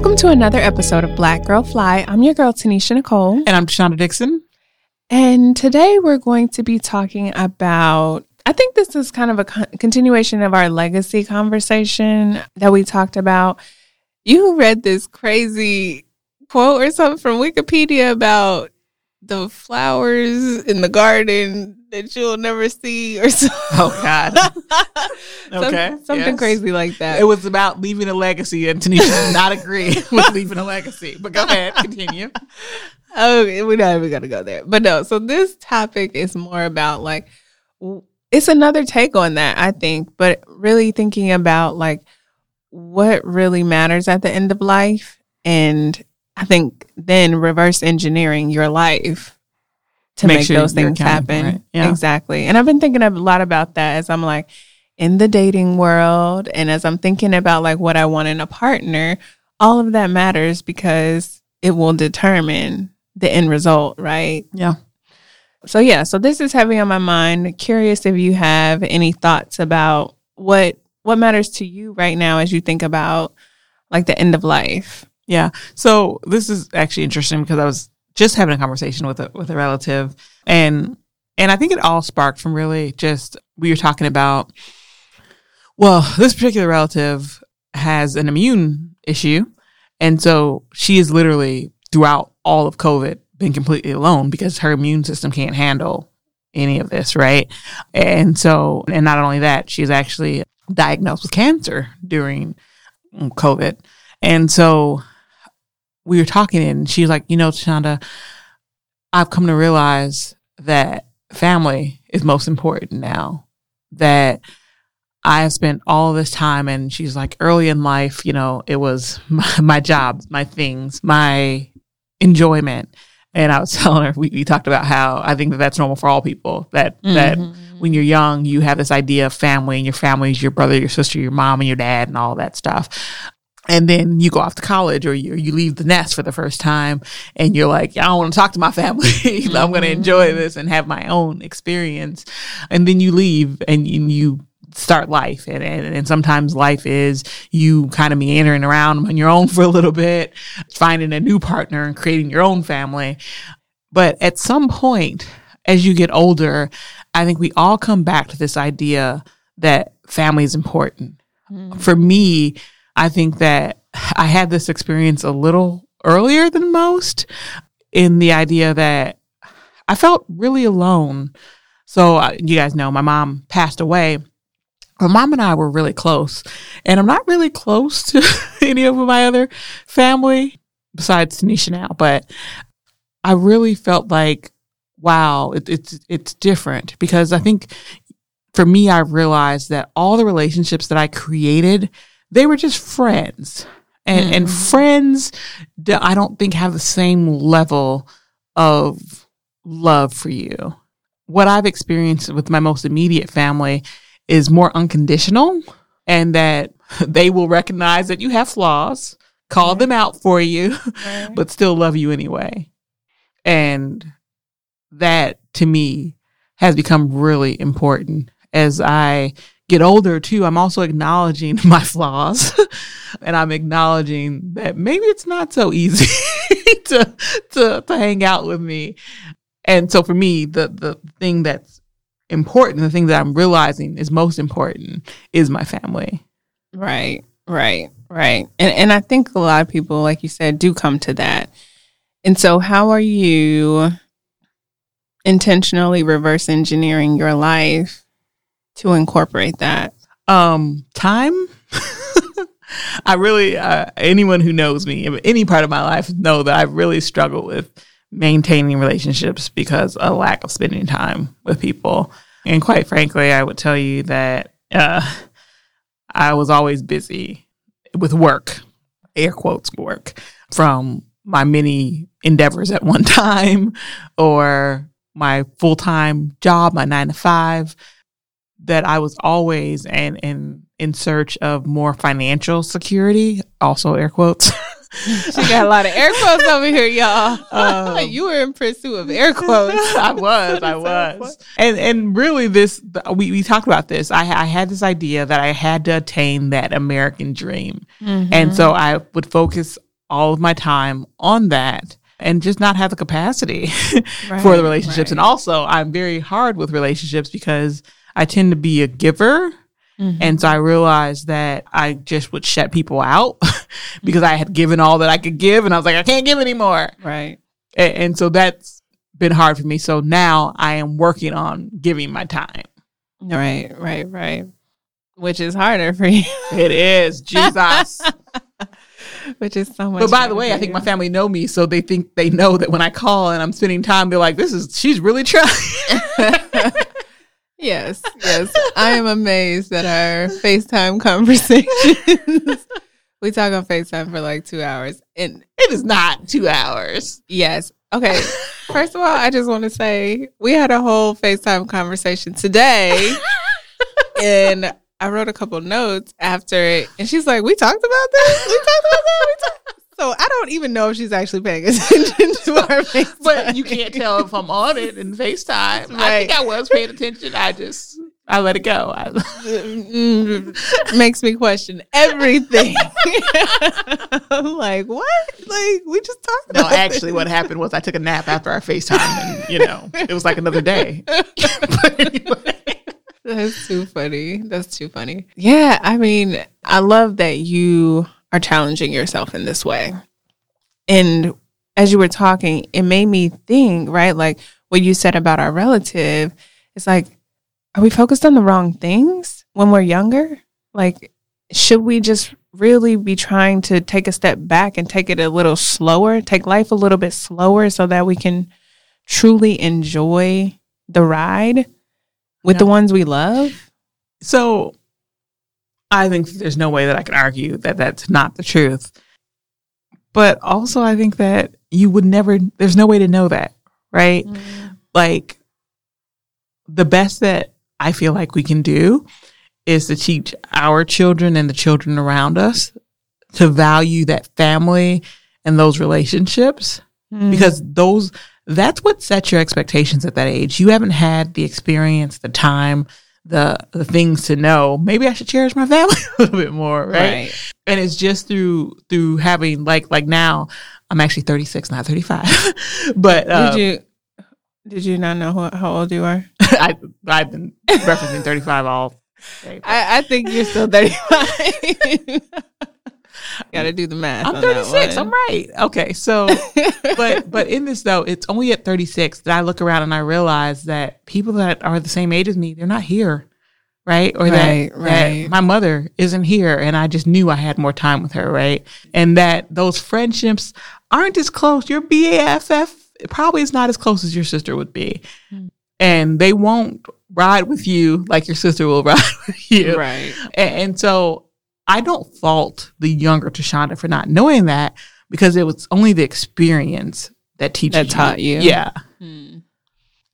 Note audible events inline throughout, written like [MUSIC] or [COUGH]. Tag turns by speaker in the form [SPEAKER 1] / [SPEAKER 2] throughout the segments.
[SPEAKER 1] Welcome to another episode of Black Girl Fly. I'm your girl, Tanisha Nicole.
[SPEAKER 2] And I'm Shonda Dixon.
[SPEAKER 1] And today we're going to be talking about, I think this is kind of a con- continuation of our legacy conversation that we talked about. You read this crazy quote or something from Wikipedia about the flowers in the garden that you'll never see or [LAUGHS] something.
[SPEAKER 2] Oh God. [LAUGHS] okay.
[SPEAKER 1] Some, something
[SPEAKER 2] yes.
[SPEAKER 1] crazy like that.
[SPEAKER 2] It was about leaving a legacy, and Tanisha did not agree [LAUGHS] with leaving a legacy. But go ahead, continue.
[SPEAKER 1] oh, we're not even gonna go there. But no, so this topic is more about like it's another take on that, I think, but really thinking about like what really matters at the end of life. And I think then reverse engineering your life to
[SPEAKER 2] Make
[SPEAKER 1] make,
[SPEAKER 2] sure
[SPEAKER 1] those things happen.
[SPEAKER 2] it. Yeah.
[SPEAKER 1] Exactly. And I've been thinking a lot about that as I'm like in the dating world and as I'm thinking about like what I want in a partner, all of that matters because it will determine the end result, right?
[SPEAKER 2] Yeah.
[SPEAKER 1] So yeah, so this is heavy on my mind. Curious if you have any thoughts about what what matters to you right now as you think about like the end of life.
[SPEAKER 2] Yeah. So this is actually interesting because I was just having a conversation with a with a relative and and I think it all sparked from really just we were talking about well, this particular relative has an immune issue. And so she is literally throughout all of COVID been completely alone because her immune system can't handle any of this, right? And so, and not only that, she's actually diagnosed with cancer during COVID. And so we were talking and she's like, you know, Shonda, I've come to realize that family is most important now. That I have spent all this time and she's like early in life, you know, it was [LAUGHS] my, my job, my things, my enjoyment. And I was [LAUGHS] telling her, we, we talked about how I think that that's normal for all people that, mm-hmm. that when you're young, you have this idea of family and your family is your brother, your sister, your mom and your dad and all that stuff. And then you go off to college or you, you leave the nest for the first time and you're like, I don't want to talk to my family. [LAUGHS] I'm going to mm-hmm. enjoy this and have my own experience. And then you leave and you, you start life. And, and, and sometimes life is you kind of meandering around on your own [LAUGHS] for a little bit, finding a new partner and creating your own family. But at some point, as you get older, I think we all come back to this idea that family is important. Mm-hmm. For me, I think that I had this experience a little earlier than most in the idea that I felt really alone. So, uh, you guys know my mom passed away. My mom and I were really close, and I'm not really close to [LAUGHS] any of my other family besides Tanisha now, but I really felt like, wow, it, it's it's different because I think for me, I realized that all the relationships that I created, they were just friends, and and mm-hmm. friends, I don't think have the same level of love for you. What I've experienced with my most immediate family is more unconditional, and that [LAUGHS] they will recognize that you have flaws, call them out for you, [LAUGHS] but still love you anyway. And that to me has become really important as I get older too. I'm also acknowledging [LAUGHS] my flaws [LAUGHS] and I'm acknowledging that maybe it's not so easy [LAUGHS] to, to, to hang out with me. And so for me, the, the thing that's important, the thing that I'm realizing is most important is my family.
[SPEAKER 1] Right, right, right. And and I think a lot of people, like you said, do come to that. And so how are you intentionally reverse engineering your life to incorporate that?
[SPEAKER 2] Um, time. [LAUGHS] I really, uh, anyone who knows me, any part of my life, know that I really struggle with maintaining relationships because a lack of spending time with people. And quite frankly, I would tell you that uh, I was always busy with work, air quotes work, from my many endeavors at [LAUGHS] one time or my full time job, my nine to five, that I was always and in in search of more financial security, also air quotes. [LAUGHS]
[SPEAKER 1] She got a lot of air quotes over here, y'all.
[SPEAKER 2] Um, [LAUGHS]
[SPEAKER 1] you were in pursuit of air quotes. [LAUGHS]
[SPEAKER 2] I was, I was, and and really, this we we talked about this. I I had this idea that I had to attain that American dream, and so I would focus all of my time on that and just not have the capacity
[SPEAKER 1] Right,
[SPEAKER 2] for the relationships. And also, I'm very hard with relationships because I tend to be a giver.
[SPEAKER 1] Mhm.
[SPEAKER 2] And so I realized that I just would shut people out [LAUGHS] because I had given all that I could give. And I was like, I can't give anymore.
[SPEAKER 1] right.
[SPEAKER 2] And, and so that's been hard for me. So now I am working on giving my time.
[SPEAKER 1] Right, right, right. Which is harder for you.
[SPEAKER 2] It is [LAUGHS] Jesus.
[SPEAKER 1] Which is so much.
[SPEAKER 2] but by the way, I think
[SPEAKER 1] you.
[SPEAKER 2] my family know me, so they think they know that when I call and I'm spending time, they're like, "This is she's really trying." [LAUGHS]
[SPEAKER 1] yes, yes. I am amazed at our FaceTime conversations. we talk on FaceTime for like two hours. And
[SPEAKER 2] it is not two hours.
[SPEAKER 1] yes. Okay. First of all, I just want to say we had a whole FaceTime conversation today. and I wrote a couple notes after it. And she's like, We talked about this? We talked about that? We talked. So I don't even know if she's actually paying [LAUGHS] attention to our FaceTime. [LAUGHS]
[SPEAKER 2] But you can't tell if I'm on it in FaceTime. I think I was paying attention. I just I let it go. I, [LAUGHS]
[SPEAKER 1] Mm, makes me question everything. I'm like, what? Like, we just talked
[SPEAKER 2] no,
[SPEAKER 1] about
[SPEAKER 2] actually, what happened was I took a nap after our FaceTime, and you know, it was like another day. but anyway.
[SPEAKER 1] That's too funny. That's too funny. Yeah, I mean, I love that you are challenging yourself in this way. And as you were talking, it made me think, right? Like what you said about our relative, it's like, are we focused on the wrong things when we're younger? Like, should we just really be trying to take a step back and take it a little slower, take life a little bit slower so that we can truly enjoy the ride with the ones we love?
[SPEAKER 2] So I think there's no way that I can argue that that's not the truth. But also, I think that you would never, there's no way to know that, right? Like, the best that I feel like we can do is to teach our children and the children around us to value that family and those relationships
[SPEAKER 1] Mm.
[SPEAKER 2] because those that's what sets your expectations at that age. You haven't had the experience, the time, the the things to know. Maybe I should cherish my family [LAUGHS] a little bit more, right?
[SPEAKER 1] right.
[SPEAKER 2] And it's just through through having like like now I'm actually 36, not 35. [LAUGHS] but uh,
[SPEAKER 1] did you did you not know who, how old you are? [LAUGHS]
[SPEAKER 2] I I've been referencing 35 all day.
[SPEAKER 1] I, I think you're still 35. [LAUGHS] Got to do the math.
[SPEAKER 2] I'm 36. I'm right. Okay, so [LAUGHS] but but in this though, it's only at 36 that I look around and I realize that people that are the same age as me, they're not here, right? Or
[SPEAKER 1] Right,
[SPEAKER 2] that,
[SPEAKER 1] right.
[SPEAKER 2] that my mother isn't here, and I just knew I had more time with her, right? And that those friendships aren't as close. Your BAFF probably is not as close as your sister would be,
[SPEAKER 1] Hmm.
[SPEAKER 2] and they won't ride with you like your sister will [LAUGHS] ride with you,
[SPEAKER 1] right.
[SPEAKER 2] and, and so I don't fault the younger Tashonda for not knowing that because it was only the experience that teaches
[SPEAKER 1] That taught you.
[SPEAKER 2] Yeah,
[SPEAKER 1] Hmm.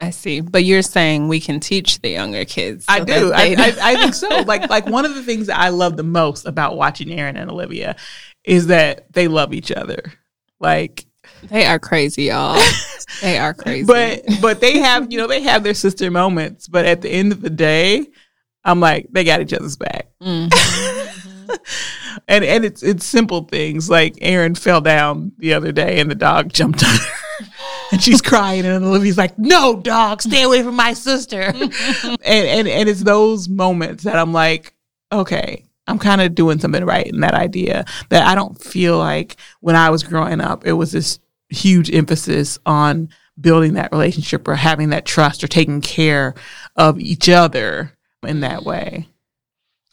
[SPEAKER 1] I see. But you're saying we can teach the younger kids.
[SPEAKER 2] I do. I, I, I think [LAUGHS] so. Like like one of the things that I love the most about watching Aaron and Olivia is that they love each other. Like
[SPEAKER 1] they are crazy, y'all. [LAUGHS] they are crazy.
[SPEAKER 2] but but they have you know they have their sister moments. But at the end of the day, I'm like they got each other's back.
[SPEAKER 1] Mhm. [LAUGHS] [LAUGHS]
[SPEAKER 2] and and it's it's simple things like Aaron fell down the other day and the dog jumped on her. [LAUGHS] And she's crying, and Olivia's like, "No, dog, stay away from my sister." [LAUGHS] and and and it's those moments that I'm like, okay, I'm kind of doing something right in that idea. That I don't feel like when I was growing up, it was this huge emphasis on building that relationship or having that trust or taking care of each other in that way.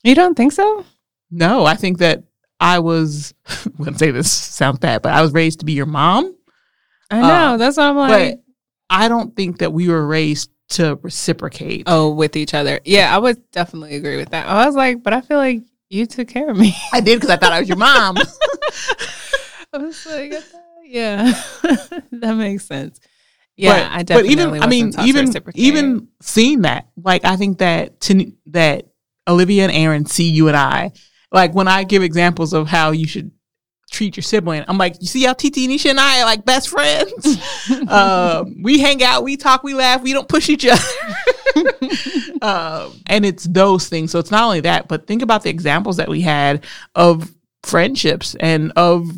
[SPEAKER 1] you don't think so?
[SPEAKER 2] No, I think that I was. [LAUGHS] I'm gonna say this sounds bad, but I was raised to be your mom.
[SPEAKER 1] I know.
[SPEAKER 2] Uh,
[SPEAKER 1] that's what I'm like.
[SPEAKER 2] but I don't think that we were raised to reciprocate.
[SPEAKER 1] oh, with each other. Yeah, I would definitely agree with that. I was like, but I feel like you took care of me. [LAUGHS]
[SPEAKER 2] I did because I thought I was your mom. [LAUGHS]
[SPEAKER 1] I was like, yeah, that makes sense. Yeah, I definitely.
[SPEAKER 2] but even I mean even even seeing that, like I think that to, that Olivia and Aaron see you and I, like when I give examples of how you should treat your sibling, I'm like, you see how Titi, Nisha, and I are like best friends. [LAUGHS] um, we hang out, we talk, we laugh, we don't push each other. [LAUGHS] um, and it's those things. So it's not only that, but think about the examples that we had of friendships and of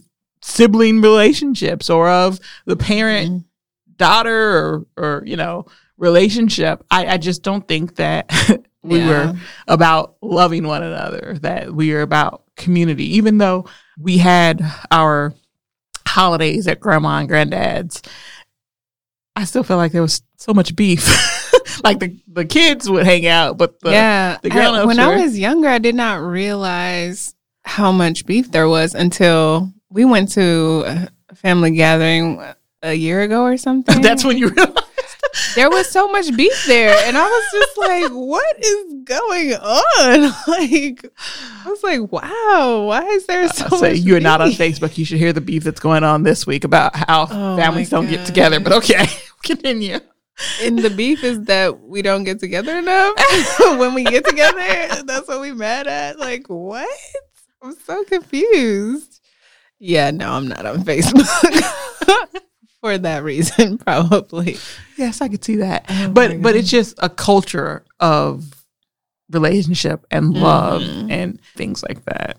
[SPEAKER 2] sibling relationships or of the parent mm-hmm. daughter or or you know relationship. I, I just don't think that [LAUGHS] we yeah. were about loving one another, that we are about community, even though we had our holidays at grandma and granddad's. I still feel like there was so much beef. [LAUGHS] like the, the kids would hang out, but the,
[SPEAKER 1] yeah, the I, when were, I was younger, I did not realize how much beef there was until we went to a family gathering a year ago or [LAUGHS] something.
[SPEAKER 2] That's when you realized
[SPEAKER 1] there was so much beef there, and I was just like, "What is going on?" [LAUGHS] Like, I was like, "Wow, why is there so?" Say
[SPEAKER 2] you're
[SPEAKER 1] beef?
[SPEAKER 2] not on Facebook. You should hear the beef that's going on this week about how oh families don't get together. But okay, [LAUGHS] continue.
[SPEAKER 1] And the beef is that we don't get together enough. [LAUGHS] when we get together, that's what we mad at. Like, what? I'm so confused. Yeah, no, I'm not on Facebook for that reason, [LAUGHS] probably.
[SPEAKER 2] Yes, I could see that. Oh but but it's just a culture of relationship and love mm-hmm. and things like that.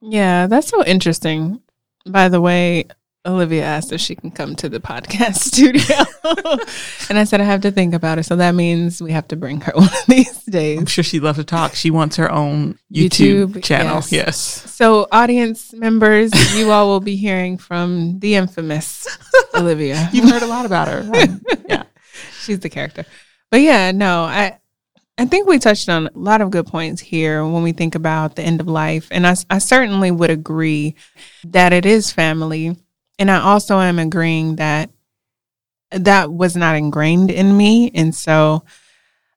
[SPEAKER 1] Yeah, that's so interesting. By the way, Olivia asked if she can come to the podcast [LAUGHS] studio. [LAUGHS] and I said, I have to think about it. So that means we have to bring her [LAUGHS] one of these days.
[SPEAKER 2] I'm sure she'd love to talk. She wants her own YouTube, YouTube channel. Yes. yes.
[SPEAKER 1] So, audience members, you all will be hearing from the infamous Olivia.
[SPEAKER 2] You've heard a lot about her. Um, yeah.
[SPEAKER 1] She's the character. But yeah, no, I. I think we touched on a lot of good points here when we think about the end of life. And I, I certainly would agree that it is family and I also am agreeing that that was not ingrained in me. And so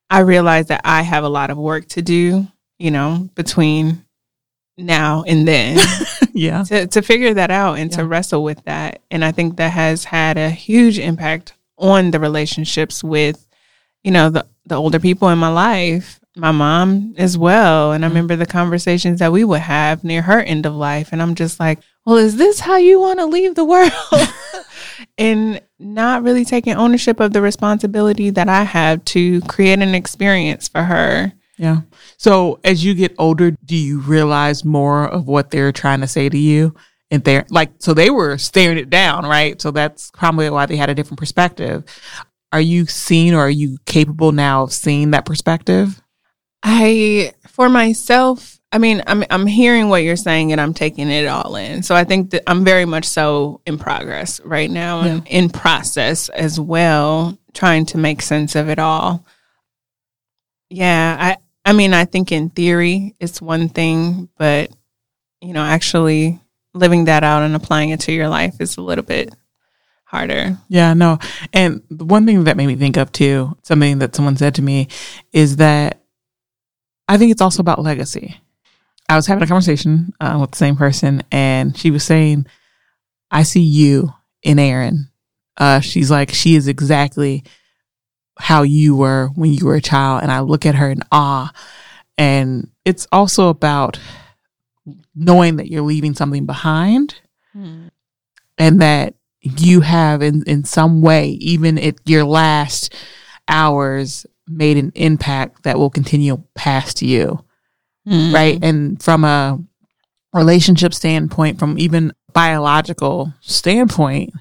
[SPEAKER 1] I realized that I have a lot of work to do, you know, between now and then. [LAUGHS]
[SPEAKER 2] yeah.
[SPEAKER 1] To, to figure that out and yeah. to wrestle with that. And I think that has had a huge impact on the relationships with, you know, the, the older people in my life, my mom as well. And I mm-hmm. remember the conversations that we would have near her end of life. And I'm just like, well, is this how you want to leave the world? [LAUGHS] and not really taking ownership of the responsibility that I have to create an experience for her.
[SPEAKER 2] Yeah. So as you get older, do you realize more of what they're trying to say to you? And they're like, so they were staring it down, right? So that's probably why they had a different perspective. Are you seeing or are you capable now of seeing that perspective?
[SPEAKER 1] I, for myself, I mean, I'm I'm hearing what you're saying and I'm taking it all in. So I think that I'm very much so in progress right now yeah. and in process as well, trying to make sense of it all. Yeah, I I mean, I think in theory it's one thing, but you know, actually living that out and applying it to your life is a little bit harder.
[SPEAKER 2] Yeah, no. And the one thing that made me think of too, something that someone said to me is that I think it's also about legacy I was having a conversation uh, with the same person, and she was saying, "I see you in Aaron." Uh, she's like, she is exactly how you were when you were a child, and I look at her in awe. And it's also about knowing that you're leaving something behind, hmm. and that you have, in in some way, even at your last hours, made an impact that will continue past you mm-hmm. right? And from a relationship standpoint, from even biological standpoint,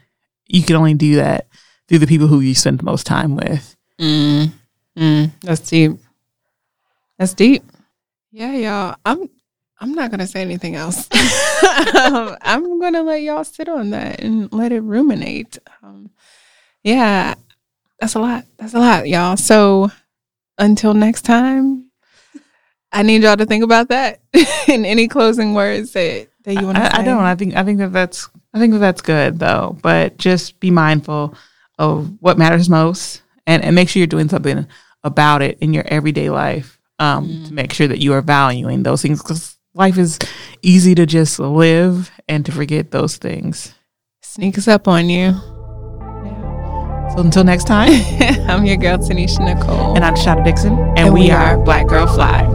[SPEAKER 2] you can only do that through the people who you spend the most time with.
[SPEAKER 1] Mm. Mm. That's deep. That's deep. Yeah, y'all. I'm I'm not gonna say anything else. um, [LAUGHS] I'm gonna let y'all sit on that and let it ruminate. Um, yeah, that's a lot. That's a lot, y'all. So until next time, I need y'all to think about that. [LAUGHS] In any closing words that, that you want to say?
[SPEAKER 2] I don't. I think I think that that's I think that that's good though. But just be mindful of what matters most, and and make sure you're doing something about it in your everyday life um, mm. to make sure that you are valuing those things because life is easy to just live and to forget those things.
[SPEAKER 1] Sneaks up on you.
[SPEAKER 2] So until next time, [LAUGHS]
[SPEAKER 1] I'm your girl Tanisha Nicole,
[SPEAKER 2] and I'm Shonda Dixon,
[SPEAKER 1] and, and we, we, are Black Girl Fly.